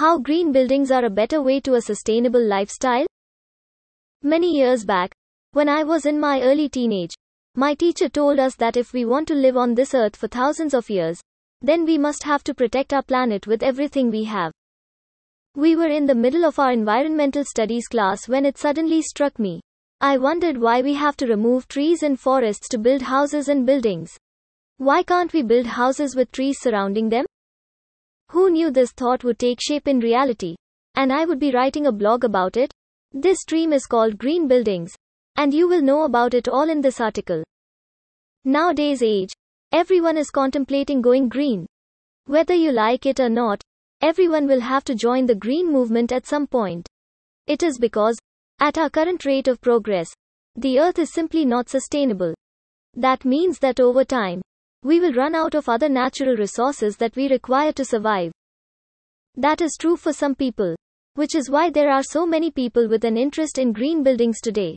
How green buildings are a better way to a sustainable lifestyle? Many years back, when I was in my early teenage, my teacher told us that if we want to live on this earth for thousands of years, then we must have to protect our planet with everything we have. We were in the middle of our environmental studies class when it suddenly struck me. I wondered why we have to remove trees and forests to build houses and buildings. Why can't we build houses with trees surrounding them? Who knew this thought would take shape in reality? And I would be writing a blog about it? This dream is called Green Buildings. And you will know about it all in this article. Nowadays age, everyone is contemplating going green. Whether you like it or not, everyone will have to join the green movement at some point. It is because, at our current rate of progress, the earth is simply not sustainable. That means that over time, we will run out of other natural resources that we require to survive. That is true for some people, which is why there are so many people with an interest in green buildings today.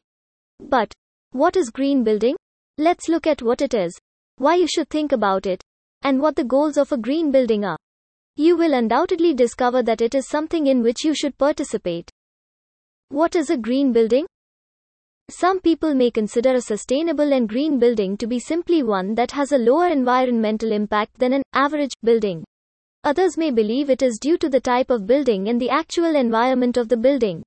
But, what is green building? Let's look at what it is, why you should think about it, and what the goals of a green building are. You will undoubtedly discover that it is something in which you should participate. What is a green building? Some people may consider a sustainable and green building to be simply one that has a lower environmental impact than an average building. Others may believe it is due to the type of building and the actual environment of the building.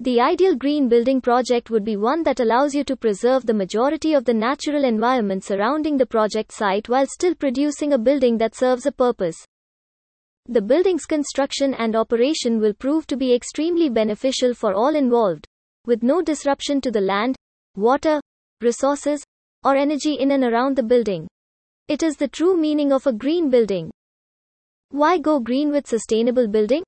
The ideal green building project would be one that allows you to preserve the majority of the natural environment surrounding the project site while still producing a building that serves a purpose. The building's construction and operation will prove to be extremely beneficial for all involved with no disruption to the land, water, resources, or energy in and around the building. It is the true meaning of a green building. Why go green with sustainable building?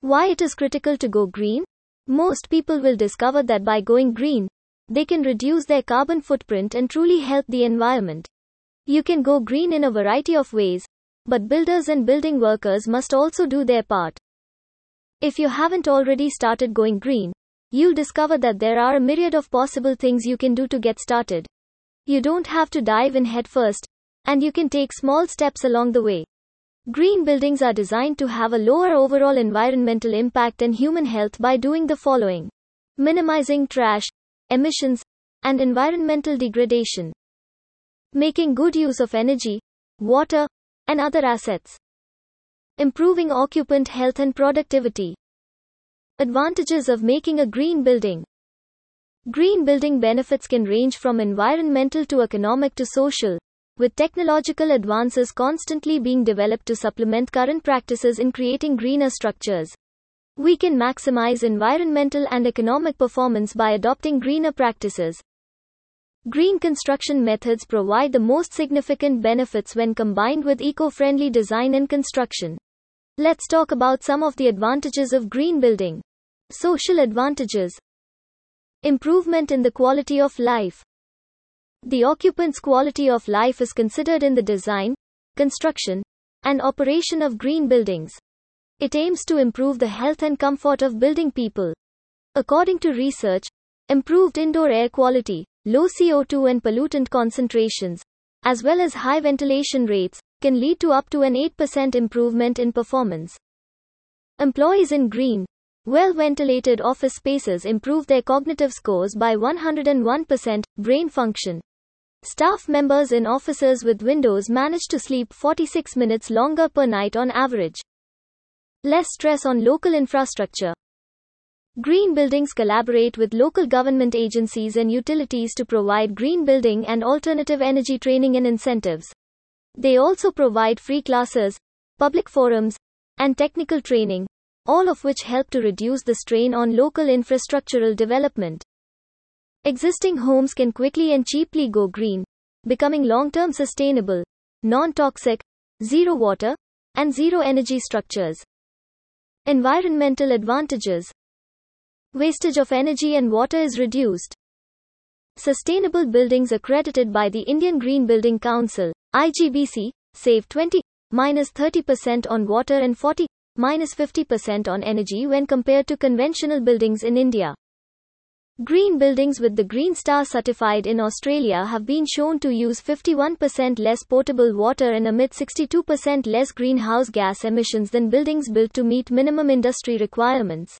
Why it is critical to go green? Most people will discover that by going green, they can reduce their carbon footprint and truly help the environment. You can go green in a variety of ways, but builders and building workers must also do their part. If you haven't already started going green, You'll discover that there are a myriad of possible things you can do to get started. You don't have to dive in headfirst, and you can take small steps along the way. Green buildings are designed to have a lower overall environmental impact and human health by doing the following minimizing trash, emissions, and environmental degradation, making good use of energy, water, and other assets, improving occupant health and productivity, Advantages of making a green building. Green building benefits can range from environmental to economic to social, with technological advances constantly being developed to supplement current practices in creating greener structures. We can maximize environmental and economic performance by adopting greener practices. Green construction methods provide the most significant benefits when combined with eco friendly design and construction. Let's talk about some of the advantages of green building. Social advantages. Improvement in the quality of life. The occupant's quality of life is considered in the design, construction, and operation of green buildings. It aims to improve the health and comfort of building people. According to research, improved indoor air quality, low CO2 and pollutant concentrations, as well as high ventilation rates, can lead to up to an 8% improvement in performance. Employees in green, well ventilated office spaces improve their cognitive scores by 101%, brain function. Staff members in offices with windows manage to sleep 46 minutes longer per night on average. Less stress on local infrastructure. Green buildings collaborate with local government agencies and utilities to provide green building and alternative energy training and incentives. They also provide free classes, public forums, and technical training, all of which help to reduce the strain on local infrastructural development. Existing homes can quickly and cheaply go green, becoming long term sustainable, non toxic, zero water, and zero energy structures. Environmental advantages Wastage of energy and water is reduced. Sustainable buildings accredited by the Indian Green Building Council IGBC, save 20 minus 30% on water and 40 minus 50% on energy when compared to conventional buildings in India. Green buildings with the Green Star certified in Australia have been shown to use 51% less potable water and emit 62% less greenhouse gas emissions than buildings built to meet minimum industry requirements.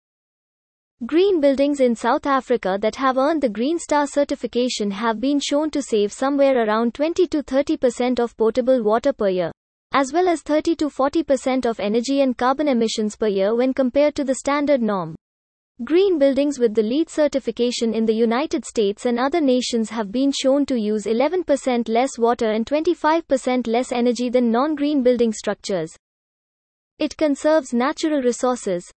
Green buildings in South Africa that have earned the Green Star certification have been shown to save somewhere around 20 to 30% of potable water per year, as well as 30 to 40% of energy and carbon emissions per year when compared to the standard norm. Green buildings with the LEED certification in the United States and other nations have been shown to use 11% less water and 25% less energy than non-green building structures. It conserves natural resources.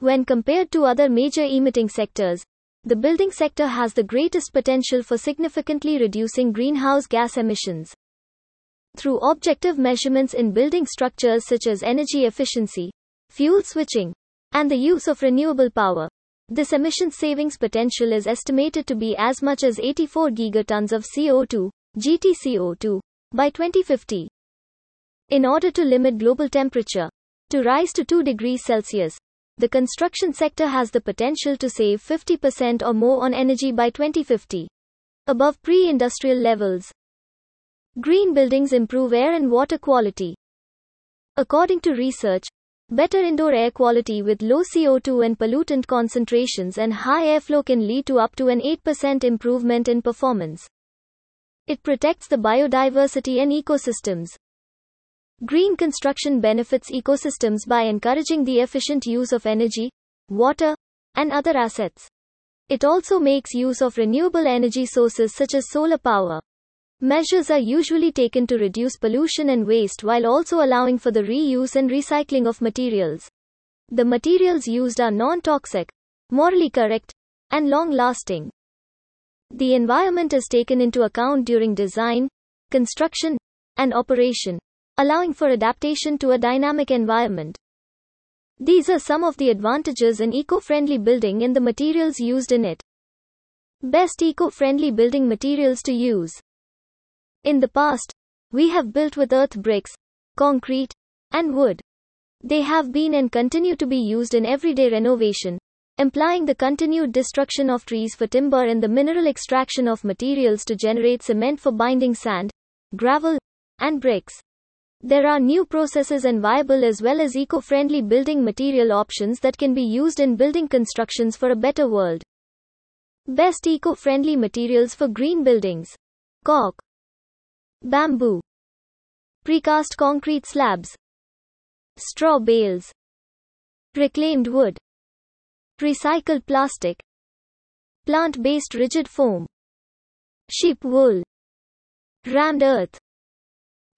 When compared to other major emitting sectors, the building sector has the greatest potential for significantly reducing greenhouse gas emissions. Through objective measurements in building structures such as energy efficiency, fuel switching, and the use of renewable power. This emission savings potential is estimated to be as much as 84 gigatons of CO2, GTCO2, by 2050. In order to limit global temperature to rise to 2 degrees Celsius, the construction sector has the potential to save 50% or more on energy by 2050, above pre industrial levels. Green buildings improve air and water quality. According to research, Better indoor air quality with low CO2 and pollutant concentrations and high airflow can lead to up to an 8% improvement in performance. It protects the biodiversity and ecosystems. Green construction benefits ecosystems by encouraging the efficient use of energy, water, and other assets. It also makes use of renewable energy sources such as solar power. Measures are usually taken to reduce pollution and waste while also allowing for the reuse and recycling of materials. The materials used are non toxic, morally correct, and long lasting. The environment is taken into account during design, construction, and operation, allowing for adaptation to a dynamic environment. These are some of the advantages in eco friendly building and the materials used in it. Best eco friendly building materials to use. In the past, we have built with earth bricks, concrete, and wood. They have been and continue to be used in everyday renovation, implying the continued destruction of trees for timber and the mineral extraction of materials to generate cement for binding sand, gravel, and bricks. There are new processes and viable as well as eco friendly building material options that can be used in building constructions for a better world. Best eco friendly materials for green buildings. Cork. Bamboo. Precast concrete slabs. Straw bales. Reclaimed wood. Recycled plastic. Plant based rigid foam. Sheep wool. Rammed earth.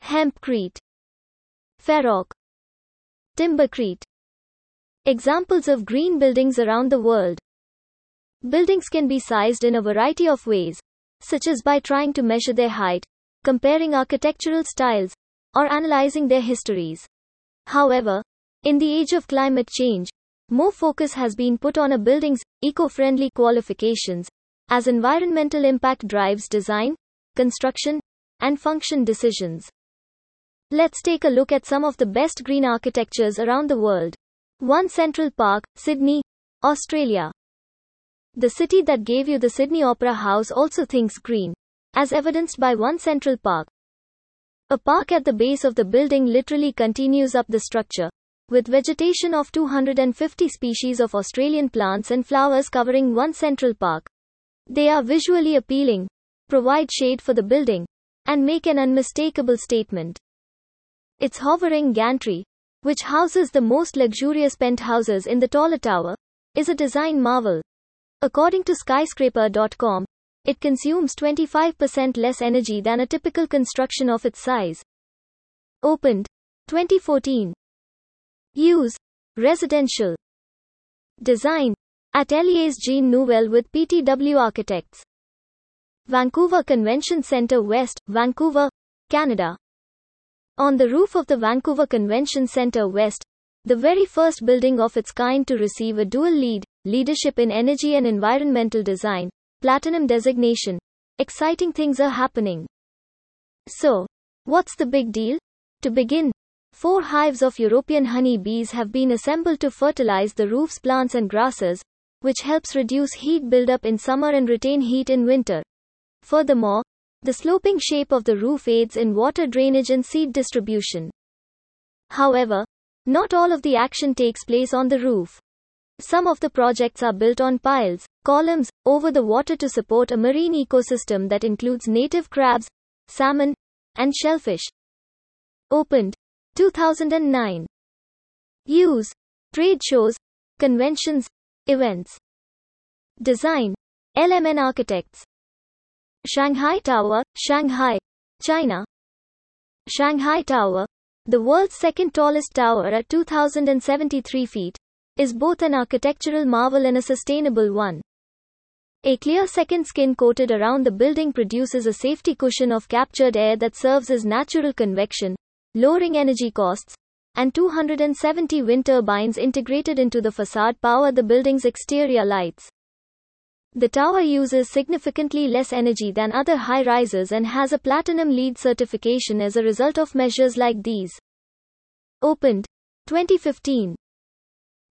Hempcrete. Ferrock. Timbercrete. Examples of green buildings around the world. Buildings can be sized in a variety of ways, such as by trying to measure their height, comparing architectural styles, or analyzing their histories. However, in the age of climate change, more focus has been put on a building's eco friendly qualifications, as environmental impact drives design, construction, and function decisions. Let's take a look at some of the best green architectures around the world. 1 Central Park, Sydney, Australia. The city that gave you the Sydney Opera House also thinks green as evidenced by one central park. A park at the base of the building literally continues up the structure, with vegetation of 250 species of Australian plants and flowers covering one central park. They are visually appealing, provide shade for the building, and make an unmistakable statement. Its hovering gantry, which houses the most luxurious penthouses in the taller tower, is a design marvel. According to skyscraper.com, it consumes 25% less energy than a typical construction of its size. Opened 2014. Use residential design Ateliers Jean Nouvel with PTW Architects. Vancouver Convention Centre West, Vancouver, Canada. On the roof of the Vancouver Convention Centre West, the very first building of its kind to receive a dual LEED, Leadership in Energy and Environmental Design, Platinum designation. Exciting things are happening. So, what's the big deal? To begin, four hives of European honey bees have been assembled to fertilize the roof's plants and grasses, which helps reduce heat buildup in summer and retain heat in winter. Furthermore, the sloping shape of the roof aids in water drainage and seed distribution. However, not all of the action takes place on the roof. Some of the projects are built on piles, columns, over the water to support a marine ecosystem that includes native crabs, salmon, and shellfish. Opened 2009. Use trade shows, conventions, events. Design LMN Architects. Shanghai Tower, Shanghai, China. Shanghai Tower, the world's second tallest tower at 2,073 feet, is both an architectural marvel and a sustainable one. A clear second skin coated around the building produces a safety cushion of captured air that serves as natural convection, lowering energy costs, and 270 wind turbines integrated into the facade power the building's exterior lights. The tower uses significantly less energy than other high rises and has a platinum LEED certification as a result of measures like these. Opened 2015.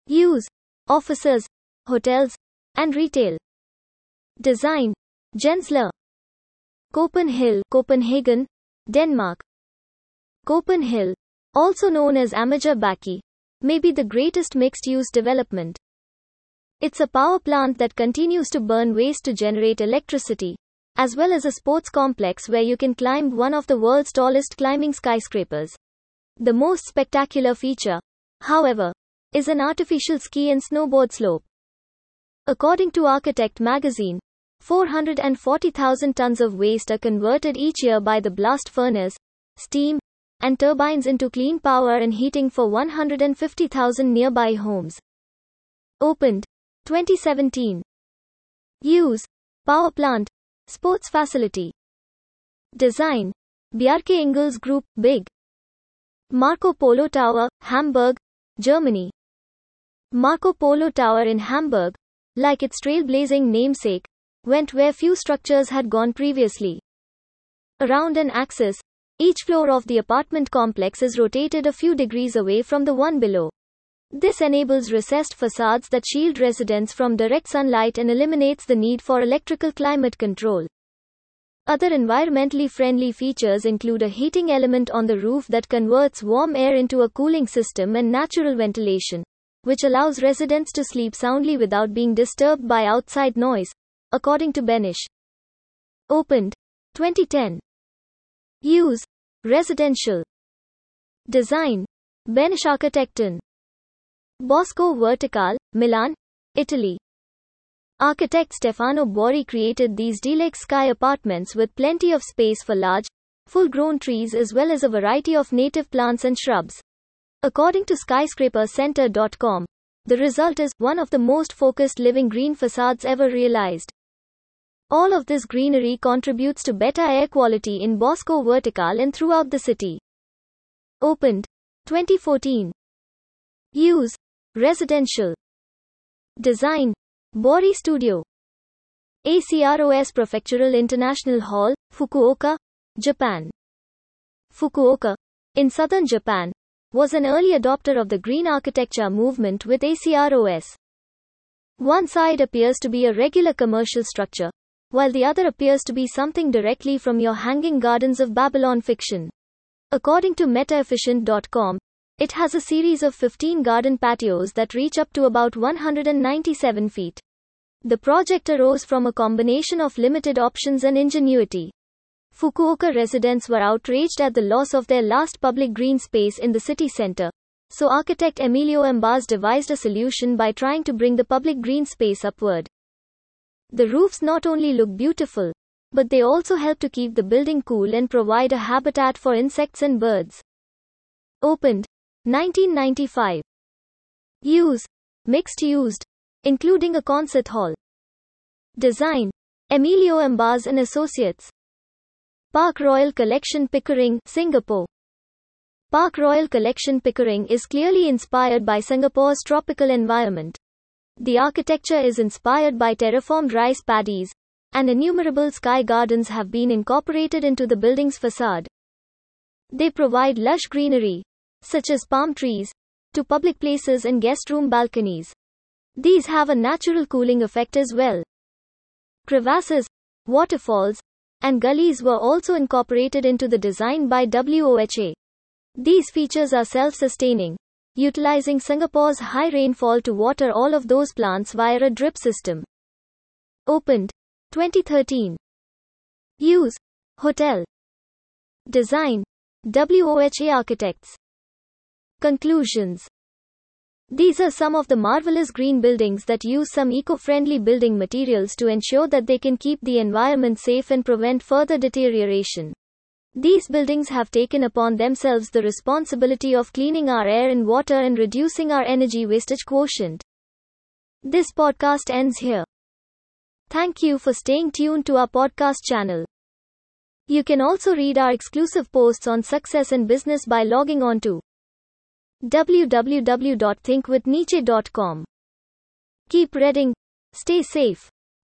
Use offices, hotels, and retail. Design Gensler. CopenHill, Copenhagen, Denmark. CopenHill, also known as Amager Bakke, may be the greatest mixed use development it's a power plant that continues to burn waste to generate electricity, as well as a sports complex where you can climb one of the world's tallest climbing skyscrapers. The most spectacular feature, however, is an artificial ski and snowboard slope. According to Architect magazine, 440,000 tons of waste are converted each year by the blast furnace, steam, and turbines into clean power and heating for 150,000 nearby homes. Opened 2017. Use Power plant. Sports facility. Design Bjarke Ingels Group, Big. Marco Polo Tower, Hamburg, Germany. Marco Polo Tower in Hamburg, like its trailblazing namesake, went where few structures had gone previously. Around an axis, each floor of the apartment complex is rotated a few degrees away from the one below. This enables recessed facades that shield residents from direct sunlight and eliminates the need for electrical climate control. Other environmentally friendly features include a heating element on the roof that converts warm air into a cooling system and natural ventilation, which allows residents to sleep soundly without being disturbed by outside noise, according to Behnisch. Opened 2010. Use Residential Design Behnisch Architekten Bosco Verticale, Milan, Italy. Architect Stefano Boeri created these deluxe sky apartments with plenty of space for large, full grown trees as well as a variety of native plants and shrubs. According to skyscrapercenter.com, the result is one of the most focused living green facades ever realized. All of this greenery contributes to better air quality in Bosco Verticale and throughout the city. Opened 2014. Use Residential Design Boeri Studio ACROS Prefectural International Hall, Fukuoka, Japan. Fukuoka, in southern Japan, was an early adopter of the green architecture movement with ACROS. One side appears to be a regular commercial structure, while the other appears to be something directly from your hanging gardens of Babylon fiction. According to MetaEfficient.com, it has a series of 15 garden patios that reach up to about 197 feet. The project arose from a combination of limited options and ingenuity. Fukuoka residents were outraged at the loss of their last public green space in the city center. So architect Emilio Ambasz devised a solution by trying to bring the public green space upward. The roofs not only look beautiful, but they also help to keep the building cool and provide a habitat for insects and birds. Opened 1995. Use. Mixed used. Including a concert hall. Design. Emilio Ambasz and Associates. Park Royal Collection Pickering, Singapore. Park Royal Collection Pickering is clearly inspired by Singapore's tropical environment. The architecture is inspired by terraformed rice paddies, and innumerable sky gardens have been incorporated into the building's facade. They provide lush greenery, such as palm trees, to public places and guest room balconies. These have a natural cooling effect as well. Crevasses, waterfalls, and gullies were also incorporated into the design by WOHA. These features are self-sustaining, utilizing Singapore's high rainfall to water all of those plants via a drip system. Opened 2013. Use Hotel Design WOHA Architects Conclusions These are some of the marvelous green buildings that use some eco-friendly building materials to ensure that they can keep the environment safe and prevent further deterioration. These buildings have taken upon themselves the responsibility of cleaning our air and water and reducing our energy wastage quotient. This podcast ends here. Thank you for staying tuned to our podcast channel. You can also read our exclusive posts on success and business by logging on to www.thinkwithniche.com. Keep reading. Stay safe.